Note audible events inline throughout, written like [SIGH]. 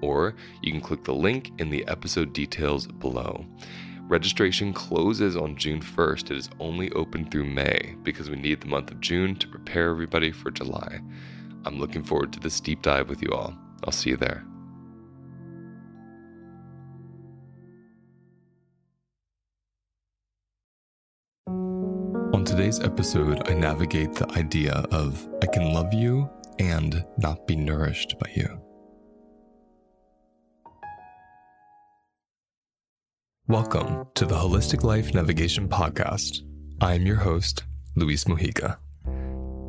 or you can click the link in the episode details below. Registration closes on June 1st. It is only open through May because we need the month of June to prepare everybody for July. I'm looking forward to this deep dive with you all. I'll see you there. On today's episode, I navigate the idea of I can love you and not be nourished by you. Welcome to the Holistic Life Navigation Podcast. I am your host, Luis Mojica.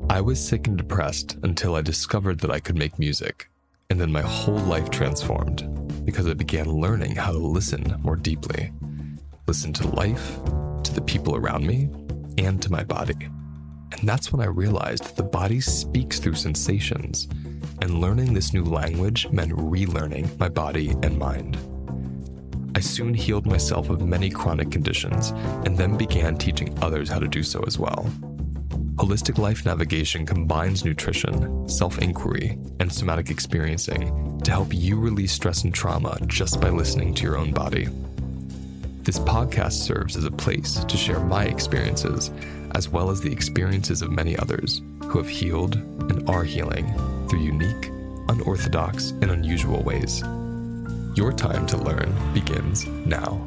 I was sick and depressed until I discovered that I could make music, and then my whole life transformed because I began learning how to listen more deeply. Listen to life, to the people around me, and to my body. And that's when I realized that the body speaks through sensations, and learning this new language meant relearning my body and mind. I soon healed myself of many chronic conditions and then began teaching others how to do so as well. Holistic Life Navigation combines nutrition, self inquiry, and somatic experiencing to help you release stress and trauma just by listening to your own body. This podcast serves as a place to share my experiences, as well as the experiences of many others who have healed and are healing through unique, unorthodox, and unusual ways. Your time to learn begins now.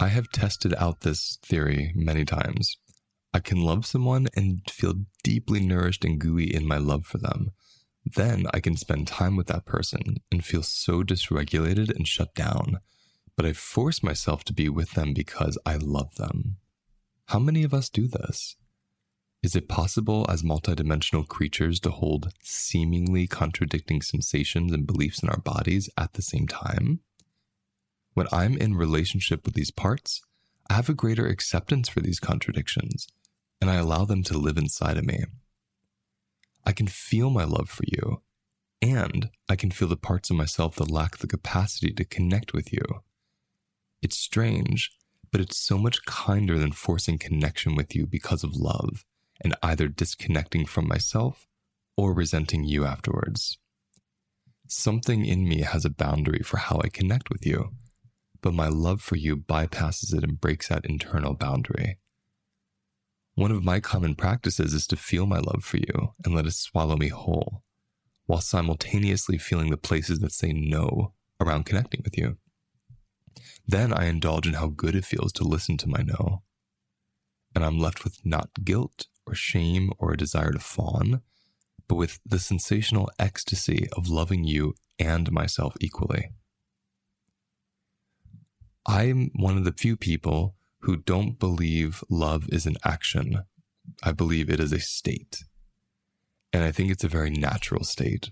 I have tested out this theory many times. I can love someone and feel deeply nourished and gooey in my love for them. Then I can spend time with that person and feel so dysregulated and shut down. But I force myself to be with them because I love them. How many of us do this? Is it possible as multidimensional creatures to hold seemingly contradicting sensations and beliefs in our bodies at the same time? When I'm in relationship with these parts, I have a greater acceptance for these contradictions, and I allow them to live inside of me. I can feel my love for you, and I can feel the parts of myself that lack the capacity to connect with you. It's strange, but it's so much kinder than forcing connection with you because of love and either disconnecting from myself or resenting you afterwards. Something in me has a boundary for how I connect with you, but my love for you bypasses it and breaks that internal boundary. One of my common practices is to feel my love for you and let it swallow me whole, while simultaneously feeling the places that say no around connecting with you. Then I indulge in how good it feels to listen to my no. And I'm left with not guilt or shame or a desire to fawn, but with the sensational ecstasy of loving you and myself equally. I'm one of the few people who don't believe love is an action. I believe it is a state. And I think it's a very natural state.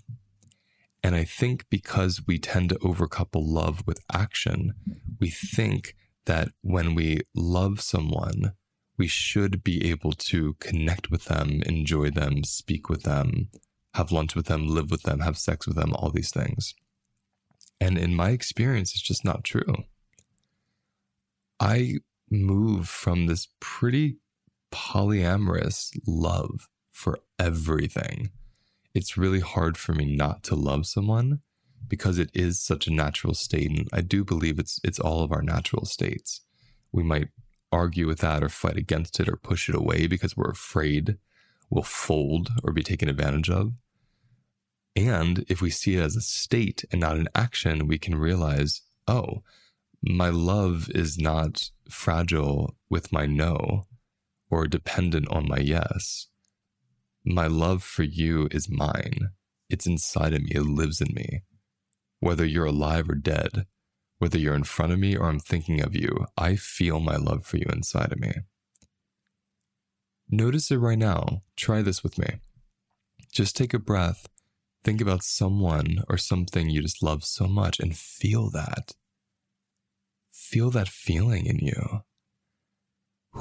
And I think because we tend to overcouple love with action, we think that when we love someone, we should be able to connect with them, enjoy them, speak with them, have lunch with them, live with them, have sex with them, all these things. And in my experience, it's just not true. I move from this pretty polyamorous love for everything. It's really hard for me not to love someone because it is such a natural state and I do believe it's it's all of our natural states. We might argue with that or fight against it or push it away because we're afraid we'll fold or be taken advantage of. And if we see it as a state and not an action, we can realize, oh, my love is not fragile with my no or dependent on my yes. My love for you is mine. It's inside of me, it lives in me. Whether you're alive or dead, whether you're in front of me or I'm thinking of you, I feel my love for you inside of me. Notice it right now. Try this with me. Just take a breath. Think about someone or something you just love so much and feel that. Feel that feeling in you.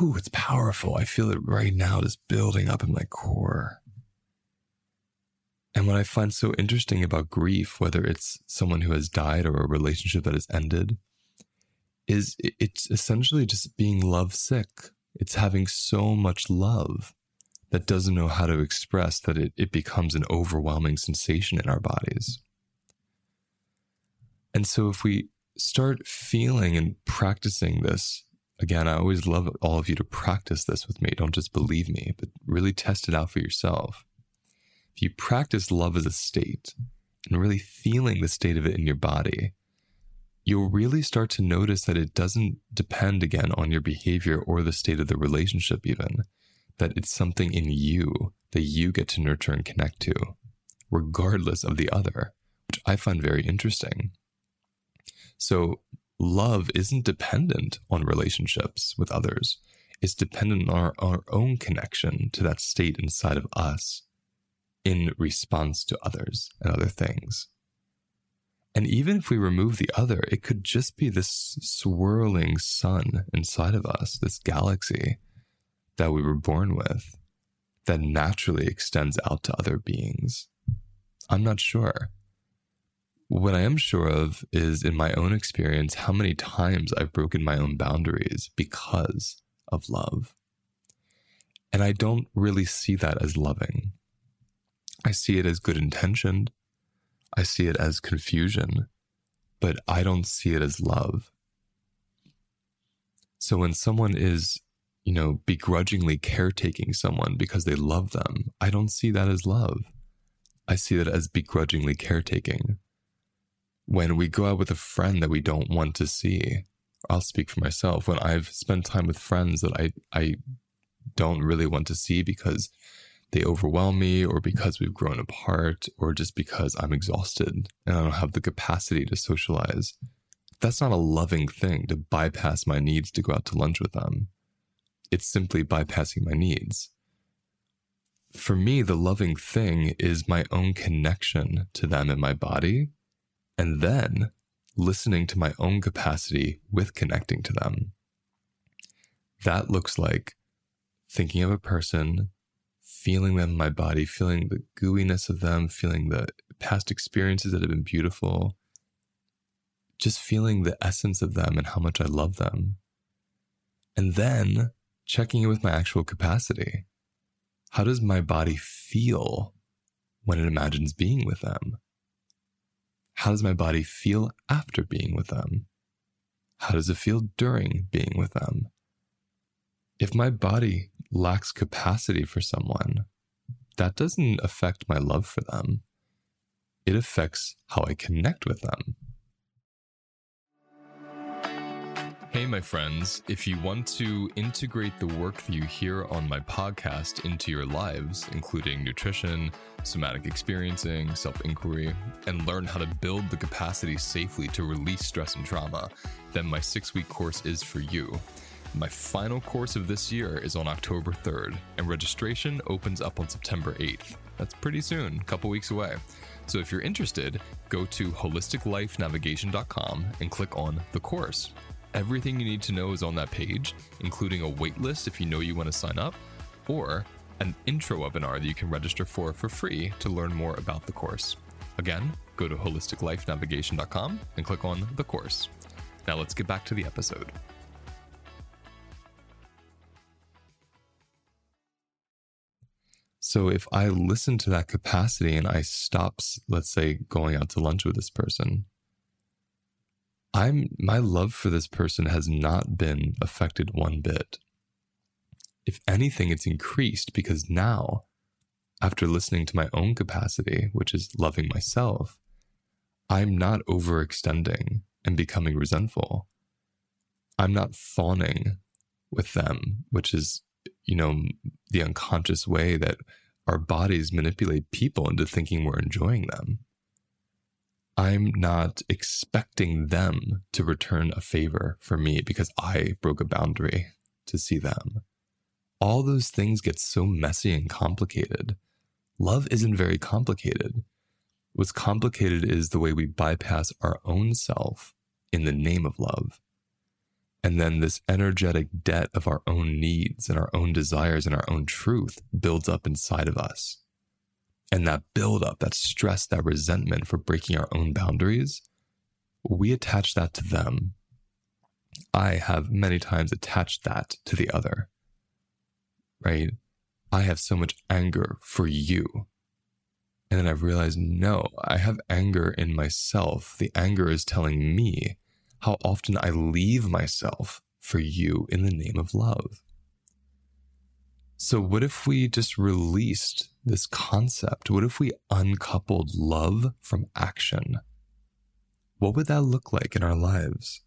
Ooh, it's powerful. I feel it right now, just building up in my core. And what I find so interesting about grief, whether it's someone who has died or a relationship that has ended, is it's essentially just being lovesick. It's having so much love that doesn't know how to express that it, it becomes an overwhelming sensation in our bodies. And so if we start feeling and practicing this, again, I always love all of you to practice this with me. Don't just believe me, but really test it out for yourself if you practice love as a state and really feeling the state of it in your body, you'll really start to notice that it doesn't depend again on your behavior or the state of the relationship, even. That it's something in you that you get to nurture and connect to, regardless of the other, which I find very interesting. So, love isn't dependent on relationships with others, it's dependent on our, our own connection to that state inside of us in response to others and other things. And even if we remove the other, it could just be this swirling sun inside of us, this galaxy that we were born with that naturally extends out to other beings. I'm not sure. What I am sure of is in my own experience how many times I've broken my own boundaries because of love. And I don't really see that as loving. I see it as good intentioned. I see it as confusion, but I don't see it as love. So when someone is, you know, begrudgingly caretaking someone because they love them, I don't see that as love. I see that as begrudgingly caretaking. When we go out with a friend that we don't want to see, I'll speak for myself. When I've spent time with friends that I, I don't really want to see because they overwhelm me or because we've grown apart or just because I'm exhausted and I don't have the capacity to socialize. That's not a loving thing to bypass my needs to go out to lunch with them. It's simply bypassing my needs. For me, the loving thing is my own connection to them in my body, and then listening to my own capacity with connecting to them. That looks like thinking of a person feeling them in my body, feeling the gooiness of them, feeling the past experiences that have been beautiful, just feeling the essence of them and how much I love them. And then checking in with my actual capacity. How does my body feel when it imagines being with them? How does my body feel after being with them? How does it feel during being with them? If my body lacks capacity for someone, that doesn't affect my love for them. It affects how I connect with them. Hey, my friends, if you want to integrate the work that you hear on my podcast into your lives, including nutrition, somatic experiencing, self inquiry, and learn how to build the capacity safely to release stress and trauma, then my six week course is for you. My final course of this year is on October 3rd, and registration opens up on September 8th. That's pretty soon, a couple weeks away. So if you're interested, go to holisticlifenavigation.com and click on the course. Everything you need to know is on that page, including a waitlist if you know you want to sign up, or an intro webinar that you can register for for free to learn more about the course. Again, go to holisticlifenavigation.com and click on the course. Now let's get back to the episode. So if I listen to that capacity and I stop, let's say, going out to lunch with this person, I'm my love for this person has not been affected one bit. If anything, it's increased because now, after listening to my own capacity, which is loving myself, I'm not overextending and becoming resentful. I'm not fawning with them, which is, you know, the unconscious way that our bodies manipulate people into thinking we're enjoying them. I'm not expecting them to return a favor for me because I broke a boundary to see them. All those things get so messy and complicated. Love isn't very complicated. What's complicated is the way we bypass our own self in the name of love. And then this energetic debt of our own needs and our own desires and our own truth builds up inside of us. And that buildup, that stress, that resentment for breaking our own boundaries, we attach that to them. I have many times attached that to the other, right? I have so much anger for you. And then I've realized, no, I have anger in myself. The anger is telling me how often I leave myself for you in the name of love. So, what if we just released this concept? What if we uncoupled love from action? What would that look like in our lives?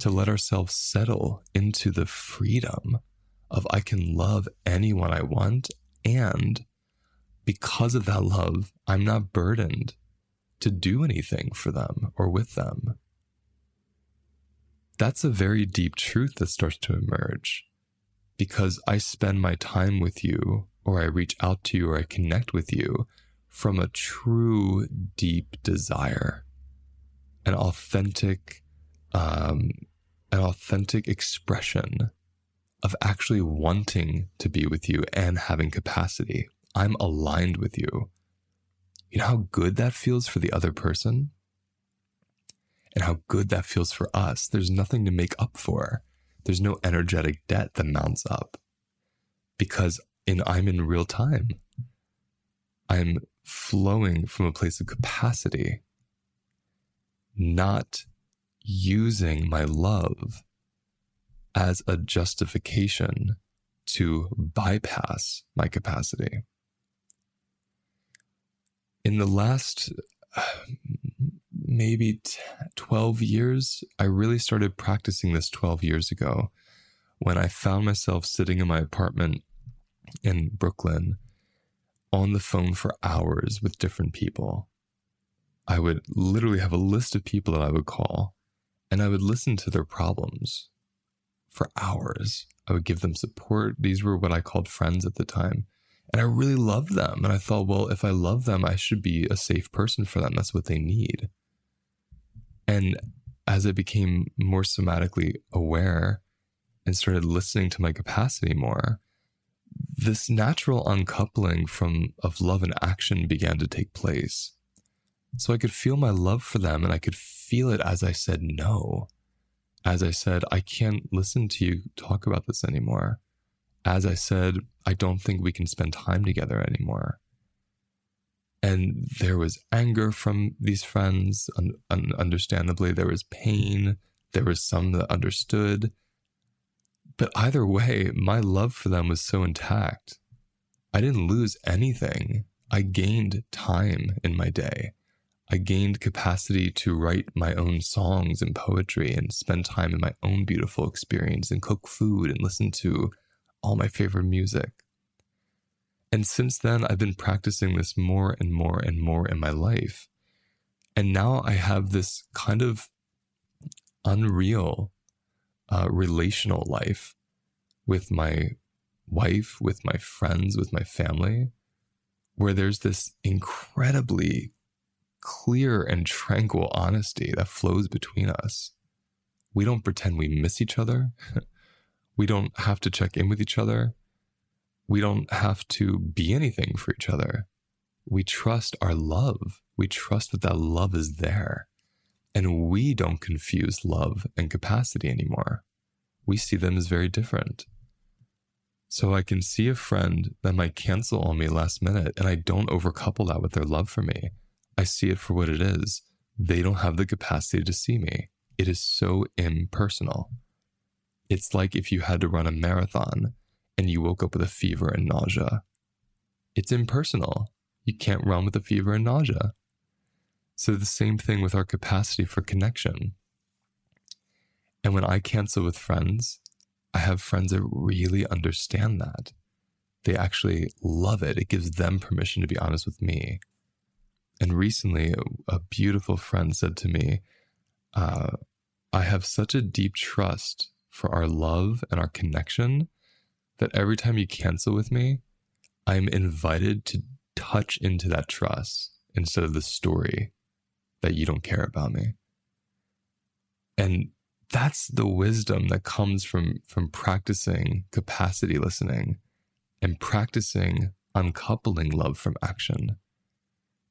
To let ourselves settle into the freedom of I can love anyone I want, and because of that love, I'm not burdened to do anything for them or with them. That's a very deep truth that starts to emerge because I spend my time with you, or I reach out to you, or I connect with you from a true, deep desire, an authentic, um, an authentic expression of actually wanting to be with you and having capacity. I'm aligned with you. You know how good that feels for the other person? And how good that feels for us. There's nothing to make up for there's no energetic debt that mounts up because in I'm in real time. I'm flowing from a place of capacity, not using my love as a justification to bypass my capacity. In the last maybe 12 years. I really started practicing this 12 years ago when I found myself sitting in my apartment in Brooklyn on the phone for hours with different people. I would literally have a list of people that I would call and I would listen to their problems for hours. I would give them support. These were what I called friends at the time. And I really loved them. And I thought, well, if I love them, I should be a safe person for them. That's what they need. And as I became more somatically aware and started listening to my capacity more, this natural uncoupling from of love and action began to take place. So I could feel my love for them and I could feel it as I said no. As I said, I can't listen to you talk about this anymore. As I said, I don't think we can spend time together anymore. And there was anger from these friends. Un- un- understandably, there was pain. There was some that understood. But either way, my love for them was so intact. I didn't lose anything. I gained time in my day. I gained capacity to write my own songs and poetry and spend time in my own beautiful experience and cook food and listen to all my favorite music. And since then, I've been practicing this more and more and more in my life. And now I have this kind of unreal uh, relational life with my wife, with my friends, with my family, where there's this incredibly clear and tranquil honesty that flows between us. We don't pretend we miss each other. [LAUGHS] we don't have to check in with each other. We don't have to be anything for each other. We trust our love. We trust that that love is there. And we don't confuse love and capacity anymore. We see them as very different. So I can see a friend that might cancel on me last minute, and I don't overcouple that with their love for me. I see it for what it is. They don't have the capacity to see me. It is so impersonal. It's like if you had to run a marathon and you woke up with a fever and nausea. It's impersonal. You can't run with a fever and nausea. So, the same thing with our capacity for connection. And when I cancel with friends, I have friends that really understand that. They actually love it. It gives them permission to be honest with me. And recently, a, beautiful friend said to me, uh, I have such a deep trust for our love and our connection that every time you cancel with me, I'm invited to touch into that trust instead of the story that you don't care about me. And that's the wisdom that comes from from practicing capacity listening and practicing uncoupling love from action.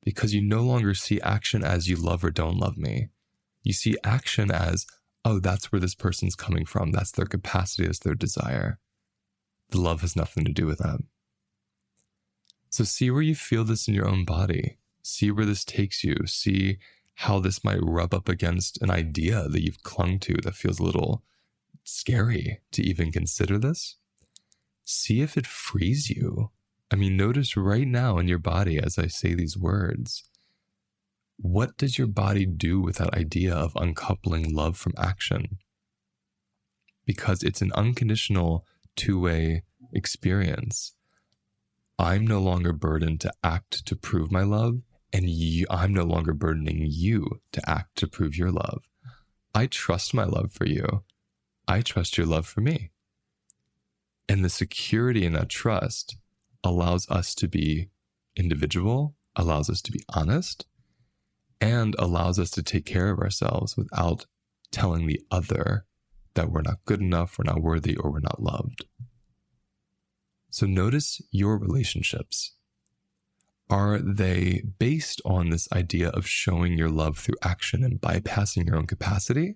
Because you no longer see action as you love or don't love me. You see action as oh that's where this person's coming from. That's their capacity that's their desire the love has nothing to do with that so see where you feel this in your own body see where this takes you see how this might rub up against an idea that you've clung to that feels a little scary to even consider this. See if it frees you. I mean, notice right now in your body as I say these words. What does your body do with that idea of uncoupling love from action? Because it's an unconditional two way experience. I'm no longer burdened to act to prove my love and I'm no longer burdening you to act to prove your love. I trust my love for you. I trust your love for me. And the security in that trust allows us to be individual, allows us to be honest, and allows us to take care of ourselves without telling the other that we're not good enough, we're not worthy, or we're not loved. So notice your relationships are they based on this idea of showing your love through action and bypassing your own capacity?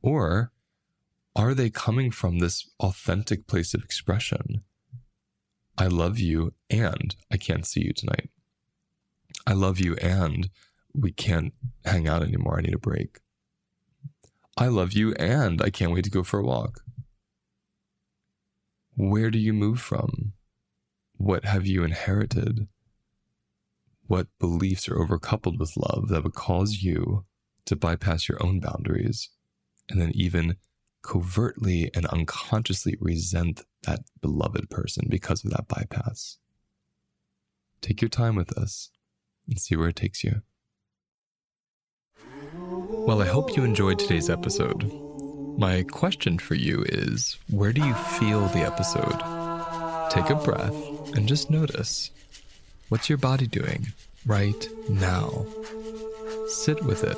Or are they coming from this authentic place of expression? I love you and I can't see you tonight. I love you and we can't hang out anymore. I need a break. I love you and I can't wait to go for a walk. Where do you move from? What have you inherited? what beliefs are overcoupled with love that would cause you to bypass your own boundaries and then even covertly and unconsciously resent that beloved person because of that bypass. Take your time with this and see where it takes you. Well, I hope you enjoyed today's episode. My question for you is where do you feel the episode? Take a breath and just notice What's your body doing right now? Sit with it.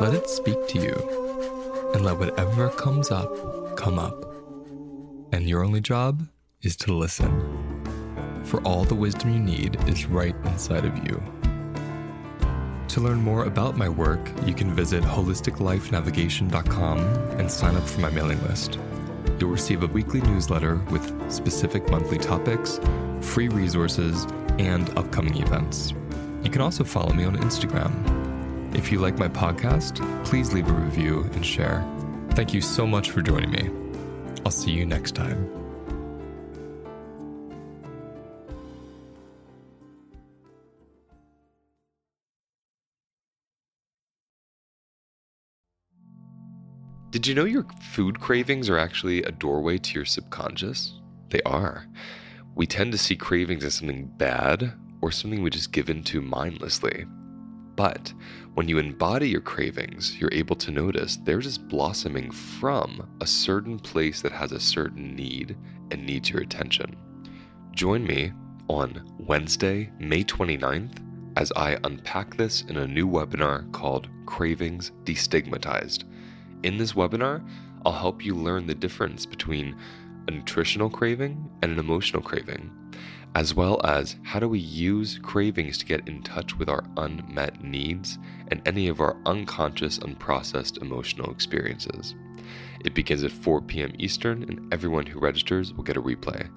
Let it speak to you. And let whatever comes up come up. And your only job is to listen. For all the wisdom you need is right inside of you. To learn more about my work, you can visit holisticlifenavigation.com and sign up for my mailing list. You'll receive a weekly newsletter with specific monthly topics, free resources, and upcoming events. You can also follow me on Instagram. If you like my podcast, please leave a review and share. Thank you so much for joining me. I'll see you next time. Did you know your food cravings are actually a doorway to your subconscious? They are. We tend to see cravings as something bad or something we just give into mindlessly. But when you embody your cravings, you're able to notice they're just blossoming from a certain place that has a certain need and needs your attention. Join me on Wednesday, May 29th, as I unpack this in a new webinar called Cravings Destigmatized. In this webinar, I'll help you learn the difference between a nutritional craving and an emotional craving, as well as how do we use cravings to get in touch with our unmet needs and any of our unconscious, unprocessed emotional experiences. It begins at 4 p.m. Eastern, and everyone who registers will get a replay.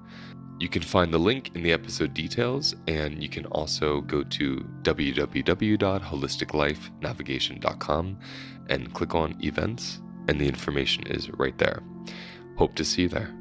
You can find the link in the episode details, and you can also go to www.holisticlifenavigation.com and click on events, and the information is right there. Hope to see you there.